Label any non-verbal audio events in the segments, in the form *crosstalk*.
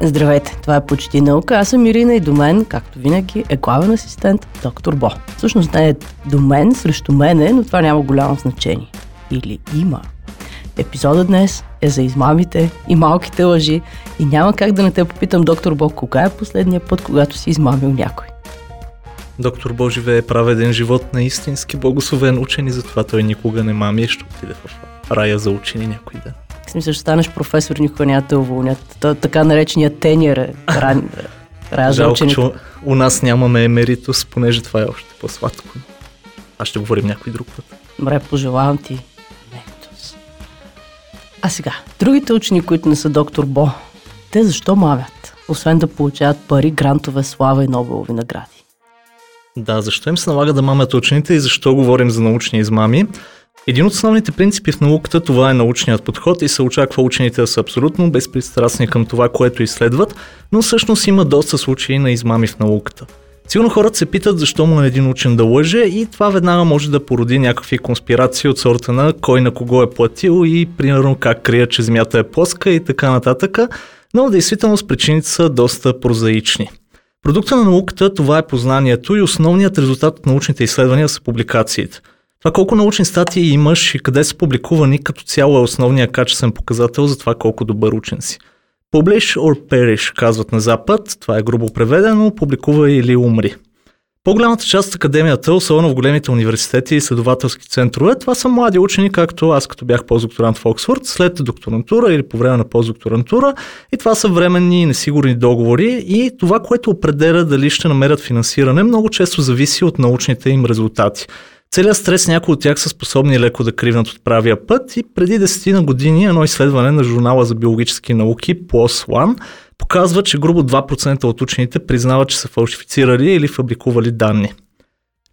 Здравейте, това е Почти наука. Аз съм Ирина и до мен, както винаги, е главен асистент доктор Бо. Всъщност не е до мен, срещу мене, но това няма голямо значение. Или има. Епизодът днес е за измамите и малките лъжи и няма как да не те попитам, доктор Бо, кога е последния път, когато си измамил някой? Доктор Бо живее праведен живот на истински благословен учен и затова той никога не мами ще отиде в рая за учени някой ден. В смисъл, ще станеш професор, никога няма те уволнят. То, така наречения тениер е ран, *laughs* Жалко, че у- нас нямаме емеритус, понеже това е още по-сладко. Аз ще говорим някой друг път. Добре, пожелавам ти. Мектус. А сега, другите учени, които не са доктор Бо, те защо мамят? Освен да получават пари, грантове, слава и Нобелови награди. Да, защо им се налага да мамят учените и защо говорим за научни измами? Един от основните принципи в науката това е научният подход и се очаква учените да са абсолютно безпристрастни към това, което изследват, но всъщност има доста случаи на измами в науката. Сигурно хората се питат защо му е един учен да лъже и това веднага може да породи някакви конспирации от сорта на кой на кого е платил и примерно как крият, че земята е плоска и така нататък, но в действителност причините са доста прозаични. Продукта на науката това е познанието и основният резултат от научните изследвания са публикациите. Това колко научни статии имаш и къде са публикувани като цяло е основният качествен показател за това колко добър учен си. Publish or perish, казват на Запад, това е грубо преведено, публикува или умри. По-голямата част от академията, особено в големите университети и изследователски центрове, това са млади учени, както аз като бях постдокторант в Оксфорд, след докторантура или по време на постдокторантура. И това са временни и несигурни договори и това, което определя дали ще намерят финансиране, много често зависи от научните им резултати. Целият стрес някои от тях са способни леко да кривнат от правия път и преди 10 на години едно изследване на журнала за биологически науки PLOS ONE показва, че грубо 2% от учените признават, че са фалшифицирали или фабрикували данни.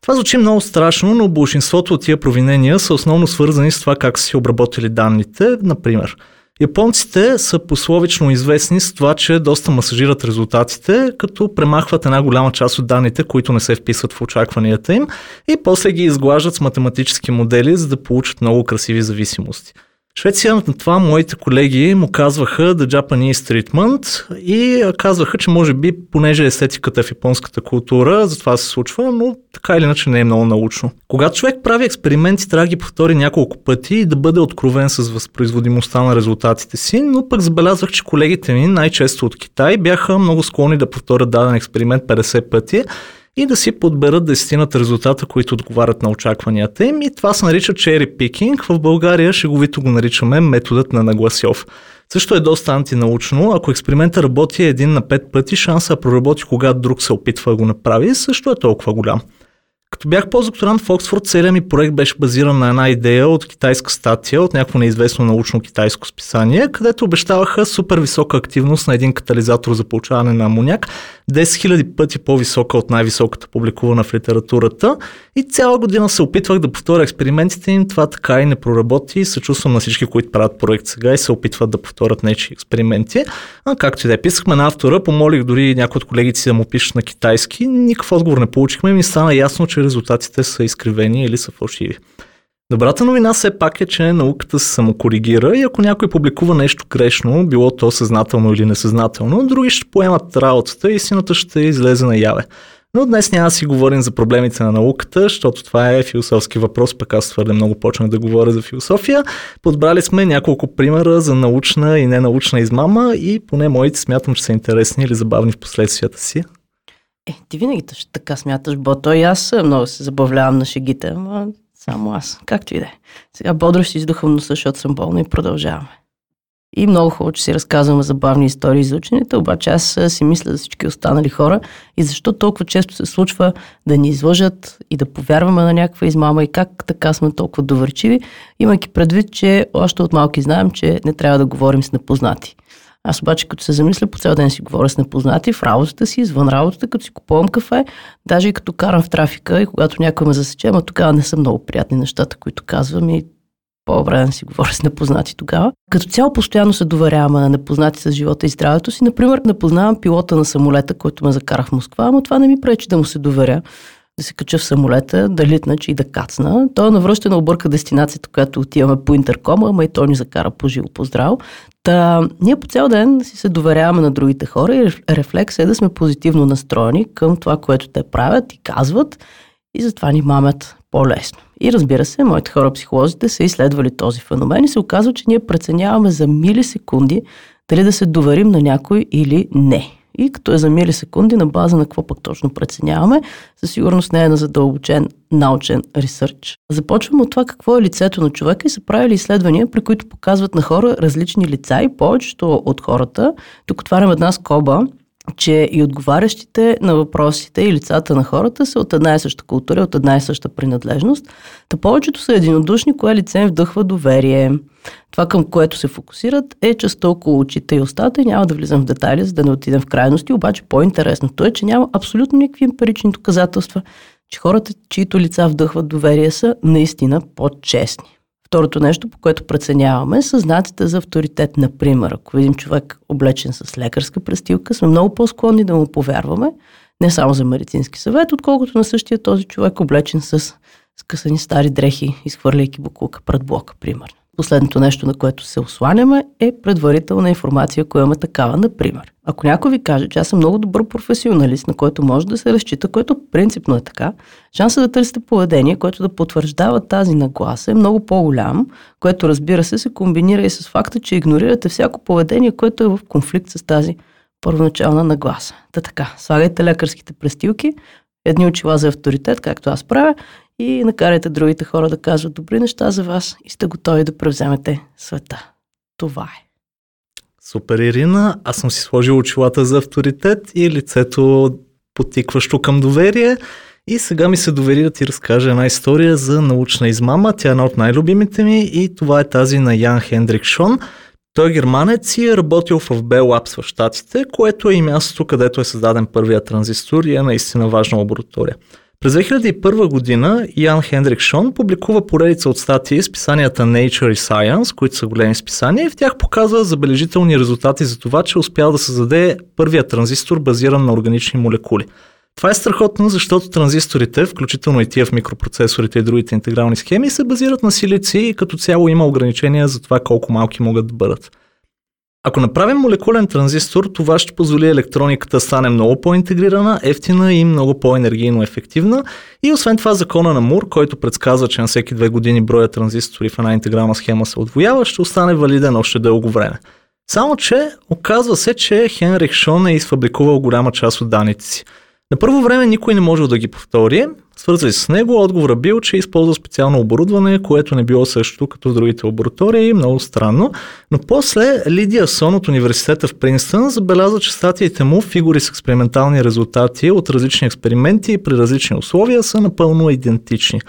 Това звучи много страшно, но большинството от тия провинения са основно свързани с това как са си обработили данните. Например, японците са пословично известни с това, че доста масажират резултатите, като премахват една голяма част от данните, които не се вписват в очакванията им и после ги изглаждат с математически модели, за да получат много красиви зависимости. Швеция на това моите колеги му казваха The Japanese Treatment и казваха, че може би, понеже естетиката е в японската култура, затова се случва, но така или иначе не е много научно. Когато човек прави експерименти, трябва да ги повтори няколко пъти и да бъде откровен с възпроизводимостта на резултатите си, но пък забелязвах, че колегите ми, най-често от Китай, бяха много склонни да повторят даден експеримент 50 пъти, и да си подберат десетината резултата, които отговарят на очакванията им. И това се нарича cherry picking. В България шеговито го наричаме методът на Нагласьов. Също е доста антинаучно. Ако експериментът работи един на пет пъти, шанса да проработи когато друг се опитва да го направи, също е толкова голям. Като бях постдокторант в Оксфорд, целият ми проект беше базиран на една идея от китайска статия, от някакво неизвестно научно китайско списание, където обещаваха супер висока активност на един катализатор за получаване на амоняк, 10 000 пъти по-висока от най-високата публикувана в литературата. И цяла година се опитвах да повторя експериментите им, това така и не проработи и на всички, които правят проект сега и се опитват да повторят нечи експерименти. А както и да е, писахме на автора, помолих дори някой от колегите си да му пишат на китайски, никакъв отговор не получихме и ми стана ясно, че резултатите са изкривени или са фалшиви. Добрата новина все пак е, че науката се самокоригира и ако някой публикува нещо грешно, било то съзнателно или несъзнателно, други ще поемат работата и истината ще излезе наяве. Но днес няма да си говорим за проблемите на науката, защото това е философски въпрос, пък аз твърде много почнах да говоря за философия. Подбрали сме няколко примера за научна и ненаучна измама и поне моите смятам, че са интересни или забавни в последствията си. Е, ти винаги така смяташ, Бото, и аз много се забавлявам на шегите, ама само аз, както и да е. Сега бодро си издухам носа, защото съм болна и продължаваме. И много хубаво, че си разказваме забавни истории за учените, обаче аз си мисля за всички останали хора и защо толкова често се случва да ни излъжат и да повярваме на някаква измама и как така сме толкова доверчиви, имайки предвид, че още от малки знаем, че не трябва да говорим с непознати. Аз обаче, като се замисля, по цял ден си говоря с непознати в работата си, извън работата, като си купувам кафе, даже и като карам в трафика и когато някой ме засече, ама тогава не са много приятни нещата, които казвам и по-добре да си говоря с непознати тогава. Като цяло постоянно се доверяваме на непознати с живота и здравето си. Например, не познавам пилота на самолета, който ме закара в Москва, ама това не ми пречи да му се доверя. да се кача в самолета, да литна, че и да кацна. Той навръщане обърка дестинацията, която отиваме по интеркома, ама и той ни закара по живо по здраво. Та, ние по цял ден си се доверяваме на другите хора и рефлекс е да сме позитивно настроени към това, което те правят и казват и затова ни мамят по-лесно. И разбира се, моите хора психолозите са изследвали този феномен и се оказва, че ние преценяваме за милисекунди дали да се доверим на някой или не. И като е за милисекунди, на база на какво пък точно преценяваме, със сигурност не е на задълбочен научен ресърч. Започваме от това какво е лицето на човека и са правили изследвания, при които показват на хора различни лица и повечето от хората, тук отварям една скоба, че и отговарящите на въпросите и лицата на хората са от една и съща култура, от една и съща принадлежност. Та повечето са единодушни, кое лице им вдъхва доверие. Това, към което се фокусират, е частта около очите и устата и няма да влизам в детайли, за да не отидем в крайности, обаче по-интересното е, че няма абсолютно никакви емпирични доказателства, че хората, чието лица вдъхват доверие, са наистина по-честни. Второто нещо, по което преценяваме, са знаците за авторитет. Например, ако видим човек облечен с лекарска престилка, сме много по-склонни да му повярваме, не само за медицински съвет, отколкото на същия този човек облечен с скъсани стари дрехи, изхвърляйки буклука пред блока, примерно. Последното нещо, на което се осланяме, е предварителна информация, ако имаме такава, например. Ако някой ви каже, че аз съм много добър професионалист, на който може да се разчита, което принципно е така, шансът да търсите поведение, което да потвърждава тази нагласа е много по-голям, което разбира се се комбинира и с факта, че игнорирате всяко поведение, което е в конфликт с тази първоначална нагласа. Та така, слагайте лекарските престилки, едни очила за авторитет, както аз правя, и накарайте другите хора да казват добри неща за вас и сте готови да превземете света. Това е. Супер, Ирина. Аз съм си сложил очилата за авторитет и лицето потикващо към доверие. И сега ми се довери да ти разкажа една история за научна измама. Тя е една от най-любимите ми и това е тази на Ян Хендрик Шон. Той е германец и е работил в Bell Labs в Штатите, което е и мястото, където е създаден първия транзистор и е наистина важна лаборатория. През 2001 година Ян Хендрик Шон публикува поредица от статии с писанията Nature и Science, които са големи списания и в тях показва забележителни резултати за това, че успял да създаде първия транзистор базиран на органични молекули. Това е страхотно, защото транзисторите, включително и тия в микропроцесорите и другите интегрални схеми, се базират на силици и като цяло има ограничения за това колко малки могат да бъдат. Ако направим молекулен транзистор, това ще позволи електрониката да стане много по-интегрирана, ефтина и много по-енергийно ефективна. И освен това закона на Мур, който предсказва, че на всеки две години броя транзистори в една интегрална схема се отвоява, ще остане валиден още дълго време. Само, че оказва се, че Хенрих Шон е изфабрикувал голяма част от данните си. На първо време никой не можел да ги повтори. Свързали с него, отговора бил, че използва специално оборудване, което не било също като в другите лаборатории, много странно. Но после Лидия Сон от университета в Принстън забеляза, че статиите му, фигури с експериментални резултати от различни експерименти при различни условия са напълно идентични.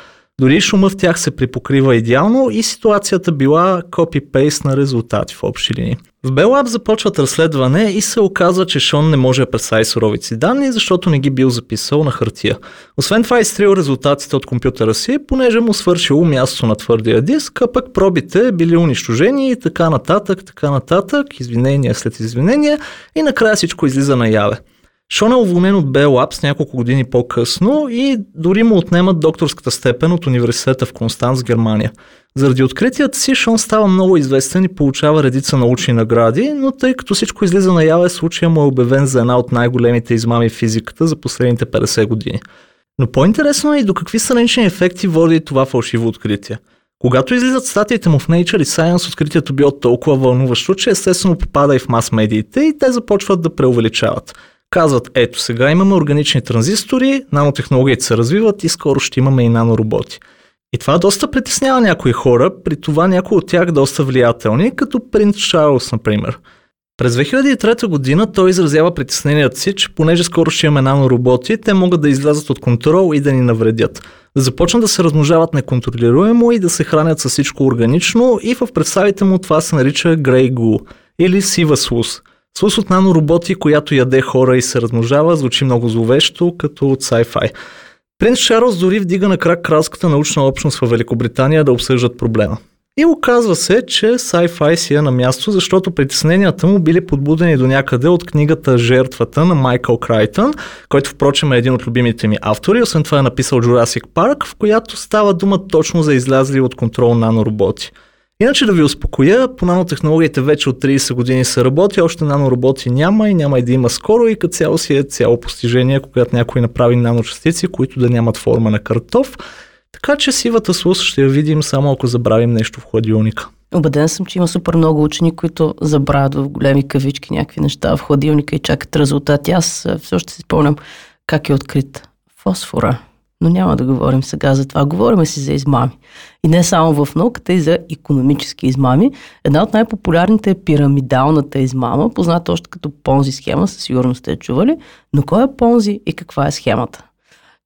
Дори шума в тях се припокрива идеално и ситуацията била копи-пейст на резултати в общи линии. В Белаб започват разследване и се оказва, че Шон не може да представи суровици данни, защото не ги бил записал на хартия. Освен това изтрил резултатите от компютъра си, понеже му свършило място на твърдия диск, а пък пробите били унищожени и така нататък, така нататък, извинения след извинения и накрая всичко излиза наяве. Шон е уволнен от Bell Labs няколко години по-късно и дори му отнемат докторската степен от университета в Констанс, Германия. Заради откритията си Шон става много известен и получава редица научни награди, но тъй като всичко излиза наяве, случая му е обявен за една от най-големите измами в физиката за последните 50 години. Но по-интересно е и до какви странични ефекти води това фалшиво откритие. Когато излизат статиите му в Nature и Science, откритието било толкова вълнуващо, че естествено попада и в мас-медиите и те започват да преувеличават – Казват, ето сега имаме органични транзистори, нанотехнологиите се развиват и скоро ще имаме и нанороботи. И това доста притеснява някои хора, при това някои от тях доста влиятелни, като принц Чарлз, например. През 2003 година той изразява притеснението си, че понеже скоро ще имаме нанороботи, те могат да излязат от контрол и да ни навредят. Да започнат да се размножават неконтролируемо и да се хранят с всичко органично и в представите му това се нарича Grey Goo или сива слус – Слус от нанороботи, която яде хора и се размножава, звучи много зловещо, като от sci-fi. Принц Чарлз дори вдига на крак кралската научна общност в Великобритания да обсъждат проблема. И оказва се, че Sci-Fi си е на място, защото притесненията му били подбудени до някъде от книгата Жертвата на Майкъл Крайтън, който впрочем е един от любимите ми автори. Освен това е написал Jurassic Park, в която става дума точно за излязли от контрол нанороботи. Иначе да ви успокоя, по нанотехнологиите вече от 30 години се работи, още нанороботи няма и няма и да има скоро и като цяло си е цяло постижение, когато някой направи наночастици, които да нямат форма на картоф. Така че сивата слус ще я видим само ако забравим нещо в хладилника. Обеден съм, че има супер много учени, които забравят в големи кавички някакви неща в хладилника и чакат резултати. Аз все още си спомням как е открит фосфора. Но няма да говорим сега за това. Говорим си за измами. И не само в науката, и за економически измами. Една от най-популярните е пирамидалната измама, позната още като Понзи схема, със сигурност сте чували. Но кой е Понзи и каква е схемата?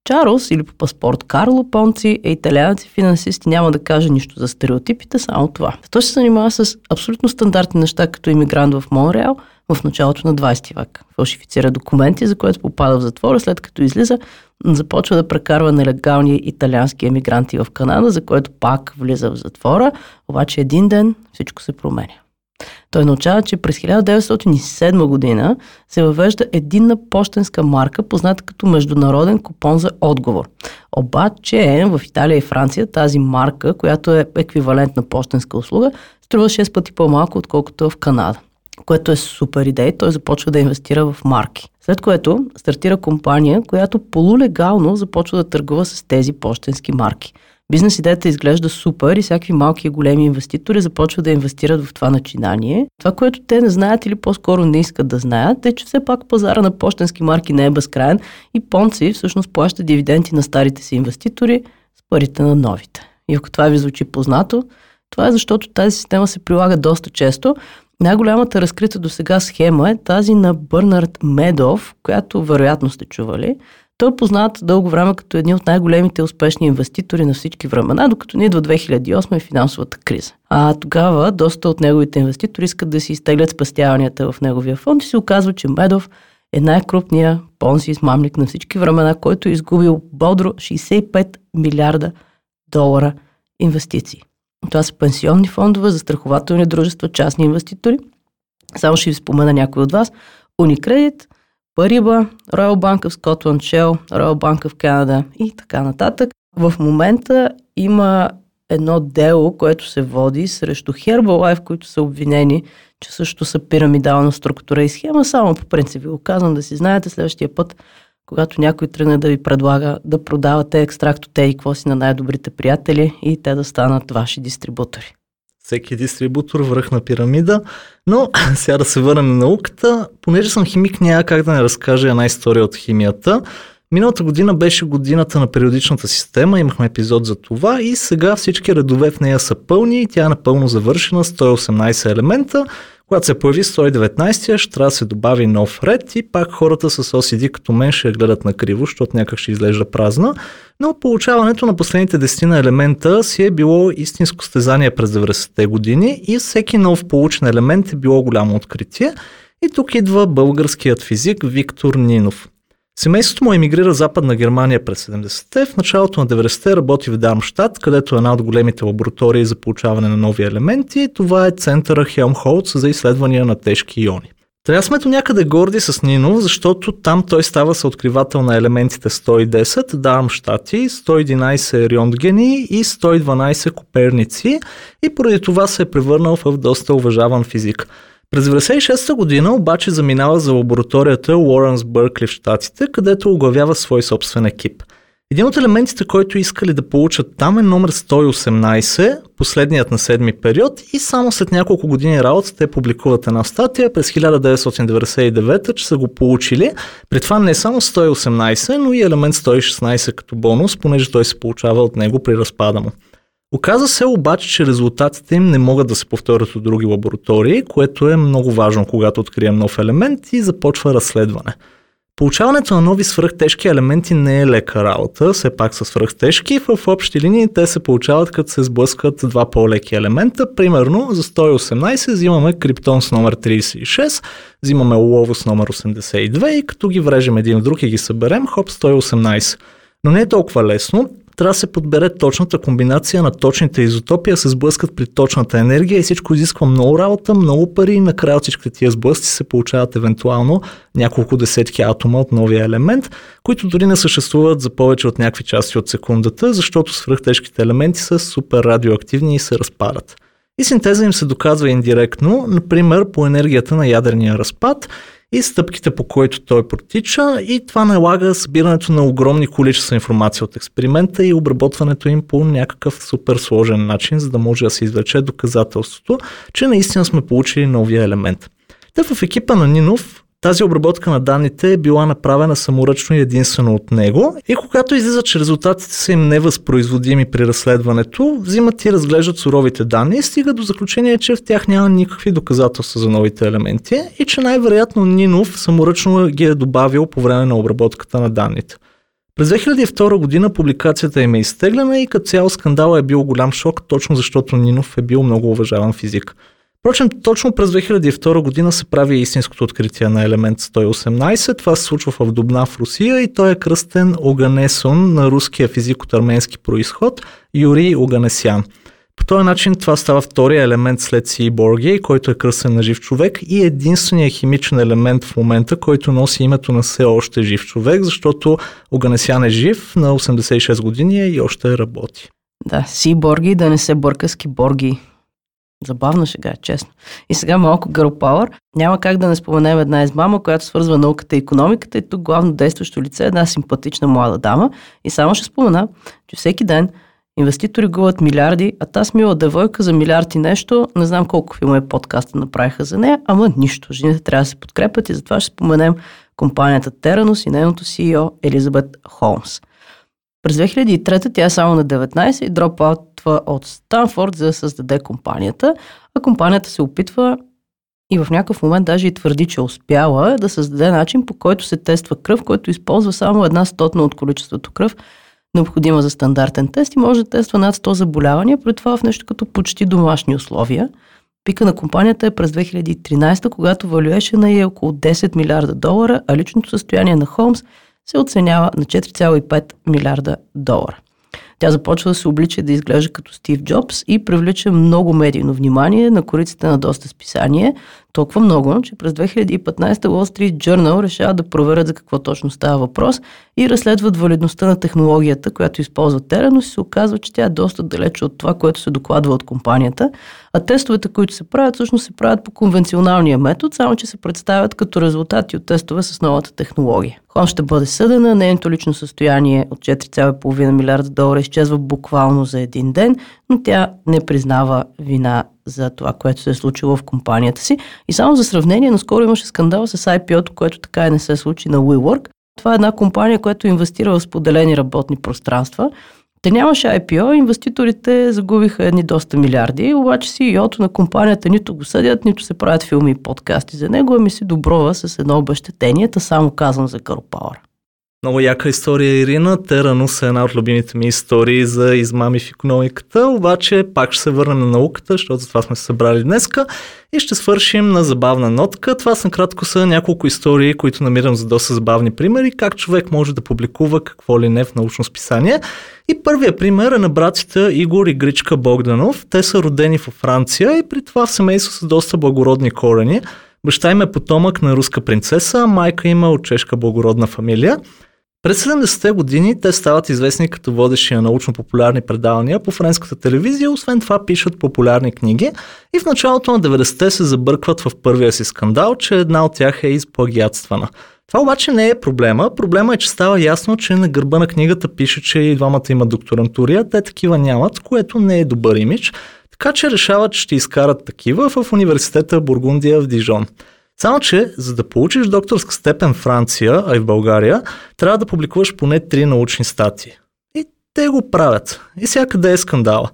Чарлз или по паспорт Карло Понци е италианец и финансист и няма да каже нищо за стереотипите, само това. Той се занимава с абсолютно стандартни неща, като иммигрант в Монреал в началото на 20 век. Фалшифицира документи, за което попада в затвора, след като излиза, започва да прекарва нелегални италиански емигранти в Канада, за което пак влиза в затвора, обаче един ден всичко се променя. Той научава, че през 1907 година се въвежда единна почтенска марка, позната като международен купон за отговор. Обаче в Италия и Франция тази марка, която е еквивалент на почтенска услуга, струва 6 пъти по-малко, отколкото в Канада което е супер идея. Той започва да инвестира в марки. След което стартира компания, която полулегално започва да търгува с тези почтенски марки. Бизнес идеята изглежда супер и всякакви малки и големи инвеститори започват да инвестират в това начинание. Това, което те не знаят или по-скоро не искат да знаят, е, че все пак пазара на почтенски марки не е безкрайен и Понци всъщност плаща дивиденти на старите си инвеститори с парите на новите. И ако това ви звучи познато, това е защото тази система се прилага доста често. Най-голямата разкрита до сега схема е тази на Бърнард Медов, която вероятно сте чували. Той е познат дълго време като един от най-големите успешни инвеститори на всички времена, докато ни идва 2008 и финансовата криза. А тогава доста от неговите инвеститори искат да си изтеглят спестяванията в неговия фонд и се оказва, че Медов е най-крупният понси измамник на всички времена, който е изгубил бодро 65 милиарда долара инвестиции. Това са пенсионни фондове, застрахователни дружества, частни инвеститори. Само ще ви спомена някой от вас. Unicredit, Париба, Royal Bank of Scotland, Shell, Royal Bank of Canada и така нататък. В момента има едно дело, което се води срещу Herbalife, които са обвинени, че също са пирамидална структура и схема. Само по принцип ви го казвам да си знаете следващия път, когато някой тръгне да ви предлага да продавате екстракт от те и какво си на най-добрите приятели и те да станат ваши дистрибутори. Всеки дистрибутор връх на пирамида, но *laughs* сега да се върнем на науката, понеже съм химик, няма как да не разкажа една история от химията. Миналата година беше годината на периодичната система, имахме епизод за това и сега всички редове в нея са пълни. Тя е напълно завършена, 118 елемента, когато се появи 119, ще трябва да се добави нов ред и пак хората с OCD като мен ще я гледат на криво, защото някак ще изглежда празна. Но получаването на последните 10 на елемента си е било истинско стезание през 90-те години и всеки нов получен елемент е било голямо откритие. И тук идва българският физик Виктор Нинов. Семейството му емигрира в Западна Германия през 70-те. В началото на 90-те работи в Дармштадт, където е една от големите лаборатории за получаване на нови елементи. Това е центъра Хелмхолц за изследвания на тежки иони. Трябва сме до някъде горди с Нино, защото там той става съоткривател на елементите 110 Дармштати, 111 Рьондгени и 112 Коперници и поради това се е превърнал в доста уважаван физик. През 1996 година обаче заминава за лабораторията Уорънс Бъркли в Штатите, където оглавява свой собствен екип. Един от елементите, който искали да получат там е номер 118, последният на седми период и само след няколко години работа те публикуват една статия през 1999, че са го получили. При това не само 118, но и елемент 116 като бонус, понеже той се получава от него при разпада му. Оказа се обаче, че резултатите им не могат да се повторят от други лаборатории, което е много важно, когато открием нов елемент и започва разследване. Получаването на нови свръхтежки елементи не е лека работа, все пак са свръхтежки. В общи линии те се получават като се сблъскат два по-леки елемента. Примерно за 118 взимаме криптон с номер 36, взимаме олово с номер 82 и като ги врежем един в друг и ги съберем, хоп 118. Но не е толкова лесно трябва да се подбере точната комбинация на точните изотопи, да се сблъскат при точната енергия и всичко изисква много работа, много пари и накрая всичките тия сблъсъци се получават евентуално няколко десетки атома от новия елемент, които дори не съществуват за повече от някакви части от секундата, защото свръхтежките елементи са супер радиоактивни и се разпадат. И синтеза им се доказва индиректно, например по енергията на ядерния разпад и стъпките по които той протича и това налага събирането на огромни количества информация от експеримента и обработването им по някакъв супер сложен начин, за да може да се извлече доказателството, че наистина сме получили новия елемент. Те в екипа на Нинов тази обработка на данните е била направена саморъчно и единствено от него и когато излиза, че резултатите са им невъзпроизводими при разследването, взимат и разглеждат суровите данни и стига до заключение, че в тях няма никакви доказателства за новите елементи и че най-вероятно Нинов саморъчно ги е добавил по време на обработката на данните. През 2002 година публикацията им е изтеглена и като цяло скандала е бил голям шок, точно защото Нинов е бил много уважаван физик. Впрочем, точно през 2002 година се прави истинското откритие на елемент 118. Това се случва в Дубна в Русия и той е кръстен Оганесон на руския физик от арменски происход Юрий Оганесян. По този начин това става втория елемент след Си Боргей, който е кръстен на жив човек и единственият химичен елемент в момента, който носи името на все още жив човек, защото Оганесян е жив на 86 години и още работи. Да, Си Борги да не се бърка с киборги. Забавна шега, честно. И сега малко Girl Power. Няма как да не споменем една измама, която свързва науката и економиката и тук главно действащо лице е една симпатична млада дама. И само ще спомена, че всеки ден инвеститори губят милиарди, а тази мила девойка за милиард и нещо, не знам колко филма подкаста направиха за нея, ама нищо. Жените трябва да се подкрепят и затова ще споменем компанията Теранус и нейното CEO Елизабет Холмс. През 2003 тя е само на 19 и дропаутва от Станфорд за да създаде компанията, а компанията се опитва и в някакъв момент даже и твърди, че успяла да създаде начин по който се тества кръв, който използва само една стотна от количеството кръв, необходима за стандартен тест и може да тества над 100 заболявания, при това в нещо като почти домашни условия. Пика на компанията е през 2013, когато валюешена е около 10 милиарда долара, а личното състояние на Холмс – се оценява на 4,5 милиарда долара. Тя започва да се облича да изглежда като Стив Джобс и привлича много медийно внимание на кориците на доста списание, толкова много, че през 2015 Wall Street Journal решава да проверят за какво точно става въпрос и разследват валидността на технологията, която използва Тера, но се оказва, че тя е доста далече от това, което се докладва от компанията, а тестовете, които се правят, всъщност се правят по конвенционалния метод, само че се представят като резултати от тестове с новата технология. Хон ще бъде съдена, нейното лично състояние от 4,5 милиарда долара изчезва буквално за един ден, но тя не признава вина за това, което се е случило в компанията си. И само за сравнение, наскоро имаше скандал с IPO-то, което така и не се случи на WeWork. Това е една компания, която инвестира в споделени работни пространства. Те нямаше IPO, инвеститорите загубиха едни доста милиарди, обаче CEO-то на компанията нито го съдят, нито се правят филми и подкасти за него, ами си доброва с едно обещетение, само казвам за Power. Много яка история, Ирина. Теранус е една от любимите ми истории за измами в економиката, обаче пак ще се върнем на науката, защото за това сме се събрали днеска и ще свършим на забавна нотка. Това са кратко са няколко истории, които намирам за доста забавни примери, как човек може да публикува какво ли не в научно списание. И първият пример е на братите Игор и Гричка Богданов. Те са родени във Франция и при това в семейство с доста благородни корени. Баща им е потомък на руска принцеса, майка има от чешка благородна фамилия. През 70-те години те стават известни като водещи на научно-популярни предавания по френската телевизия, освен това пишат популярни книги и в началото на 90-те се забъркват в първия си скандал, че една от тях е изплагиатствана. Това обаче не е проблема. Проблема е, че става ясно, че на гърба на книгата пише, че и двамата имат докторантури, а те такива нямат, което не е добър имидж. Така че решават, че ще изкарат такива в университета Бургундия в Дижон. Само, че за да получиш докторска степен в Франция, а и в България, трябва да публикуваш поне три научни статии. И те го правят. И сега къде е скандала?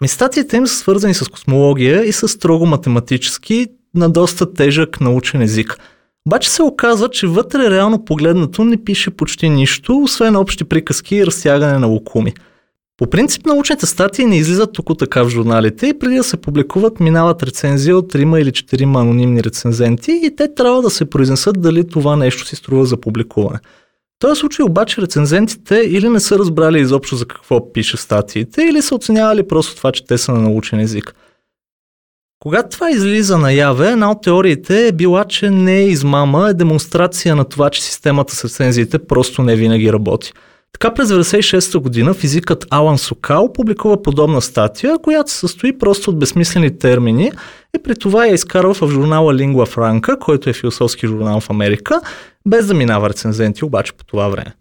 Ами статиите им са свързани с космология и с строго математически на доста тежък научен език. Обаче се оказва, че вътре реално погледнато не пише почти нищо, освен общи приказки и разтягане на лукуми. По принцип научните статии не излизат тук така в журналите и преди да се публикуват минават рецензия от 3 или 4 анонимни рецензенти и те трябва да се произнесат дали това нещо си струва за публикуване. този случай обаче рецензентите или не са разбрали изобщо за какво пише статиите, или са оценявали просто това, че те са на научен език. Когато това излиза наяве, една от теориите е била, че не е измама, е демонстрация на това, че системата с рецензиите просто не винаги работи. Така през 1996 година физикът Алан Сокал публикува подобна статия, която се състои просто от безсмислени термини и при това я изкарва в журнала Lingua Franca, който е философски журнал в Америка, без да минава рецензенти обаче по това време.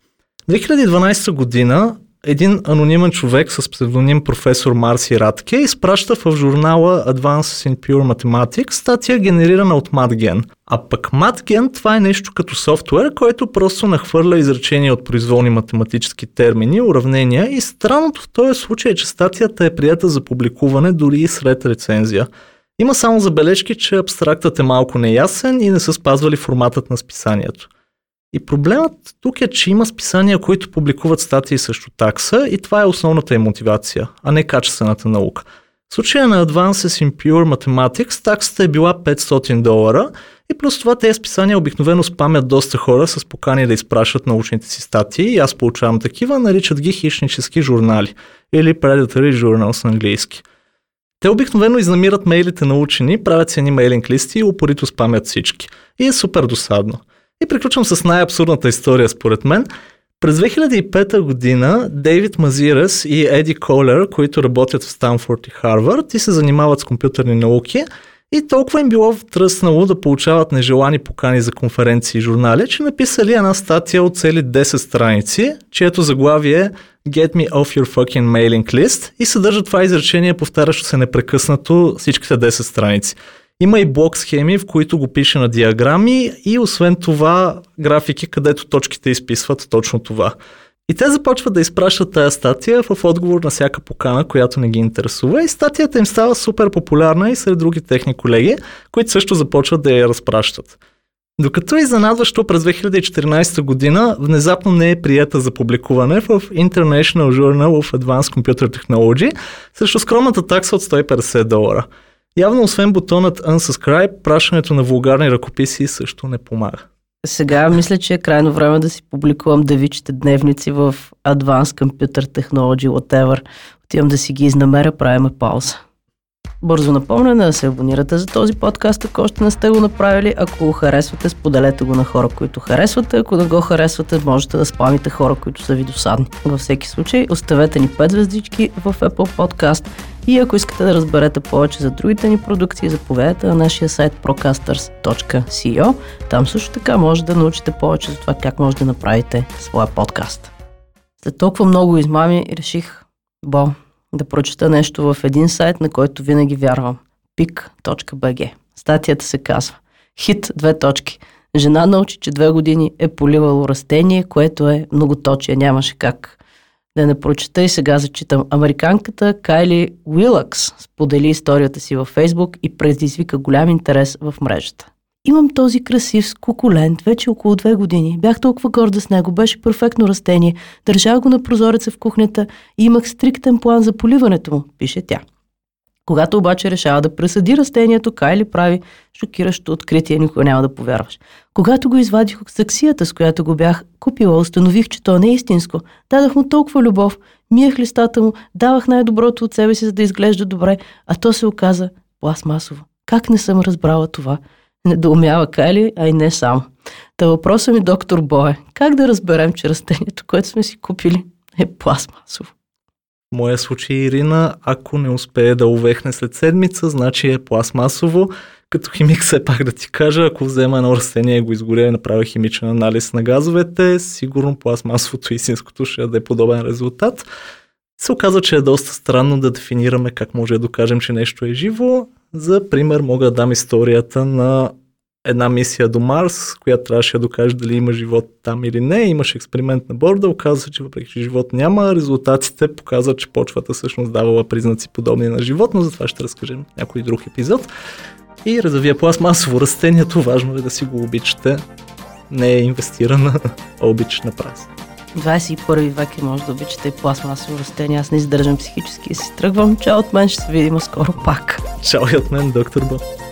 2012 година един анонимен човек с псевдоним професор Марси Радке изпраща в журнала Advances in Pure Mathematics статия генерирана от MatGen. А пък MatGen това е нещо като софтуер, който просто нахвърля изречения от произволни математически термини, уравнения и странното в този случай е, че статията е прията за публикуване дори и сред рецензия. Има само забележки, че абстрактът е малко неясен и не са спазвали форматът на списанието. И проблемът тук е, че има списания, които публикуват статии срещу такса и това е основната им мотивация, а не качествената наука. В случая на Advances in Pure Mathematics таксата е била 500 долара и плюс това тези списания обикновено спамят доста хора с покани да изпращат научните си статии и аз получавам такива, наричат ги хищнически журнали или Predatory Journals на английски. Те обикновено изнамират мейлите на учени, правят си едни мейлинг листи и упорито спамят всички. И е супер досадно. И приключвам с най-абсурдната история според мен. През 2005 година Дейвид Мазирас и Еди Колер, които работят в Станфорд и Харвард и се занимават с компютърни науки, и толкова им било втръснало да получават нежелани покани за конференции и журнали, че написали една статия от цели 10 страници, чието заглавие е Get me off your fucking mailing list и съдържа това изречение, повтарящо се непрекъснато всичките 10 страници. Има и блок схеми, в които го пише на диаграми и освен това графики, където точките изписват точно това. И те започват да изпращат тази статия в отговор на всяка покана, която не ги интересува и статията им става супер популярна и сред други техни колеги, които също започват да я разпращат. Докато изненадващо през 2014 година внезапно не е прията за публикуване в International Journal of Advanced Computer Technology срещу скромната такса от 150 долара – Явно, освен бутонът Unsubscribe, пращането на вулгарни ръкописи също не помага. Сега мисля, че е крайно време да си публикувам девичите дневници в Advanced Computer Technology, whatever. Отивам да си ги изнамеря, правиме пауза. Бързо напомняне да се абонирате за този подкаст, ако още не сте го направили. Ако го харесвате, споделете го на хора, които харесвате. Ако не го харесвате, можете да спамите хора, които са ви досадни. Във всеки случай, оставете ни 5 звездички в Apple Podcast и ако искате да разберете повече за другите ни продукции, заповядайте на нашия сайт procasters.co. Там също така може да научите повече за това как може да направите своя подкаст. След толкова много измами реших, бо, да прочета нещо в един сайт, на който винаги вярвам. pik.bg. Статията се казва Хит, две точки. Жена научи, че две години е поливало растение, което е многоточие. Нямаше как да не прочета и сега зачитам. Американката Кайли Уилакс сподели историята си във Фейсбук и предизвика голям интерес в мрежата. Имам този красив скукулент вече около две години. Бях толкова горда с него, беше перфектно растение. Държах го на прозореца в кухнята и имах стриктен план за поливането му, пише тя. Когато обаче решава да пресъди растението, Кайли прави шокиращо откритие, никога няма да повярваш. Когато го извадих от саксията, с която го бях купила, установих, че то не е истинско. Дадах му толкова любов, миех листата му, давах най-доброто от себе си, за да изглежда добре, а то се оказа пластмасово. Как не съм разбрала това? Недоумява Кайли, а и не сам. Та въпросът ми, доктор Бое, как да разберем, че растението, което сме си купили, е пластмасово? Моя случай Ирина, ако не успее да увехне след седмица, значи е пластмасово. Като химик все пак да ти кажа, ако взема едно растение и го изгоря и направя химичен анализ на газовете, сигурно пластмасовото истинското ще даде подобен резултат. Се оказва, че е доста странно да дефинираме как може да докажем, че нещо е живо. За пример мога да дам историята на една мисия до Марс, която трябваше да докаже дали има живот там или не. Имаше експеримент на борда, оказва се, че въпреки, че живот няма, резултатите показват, че почвата всъщност давала признаци подобни на живот, но за това ще разкажем някой друг епизод. И разовия пластмасово растението, важно е да си го обичате. Не е инвестирана, а обичаш на праз. 21 век и може да обичате пластмасово растение. Аз не издържам психически и си тръгвам. Чао от мен, ще се видим скоро пак. Чао и от мен, доктор Бо.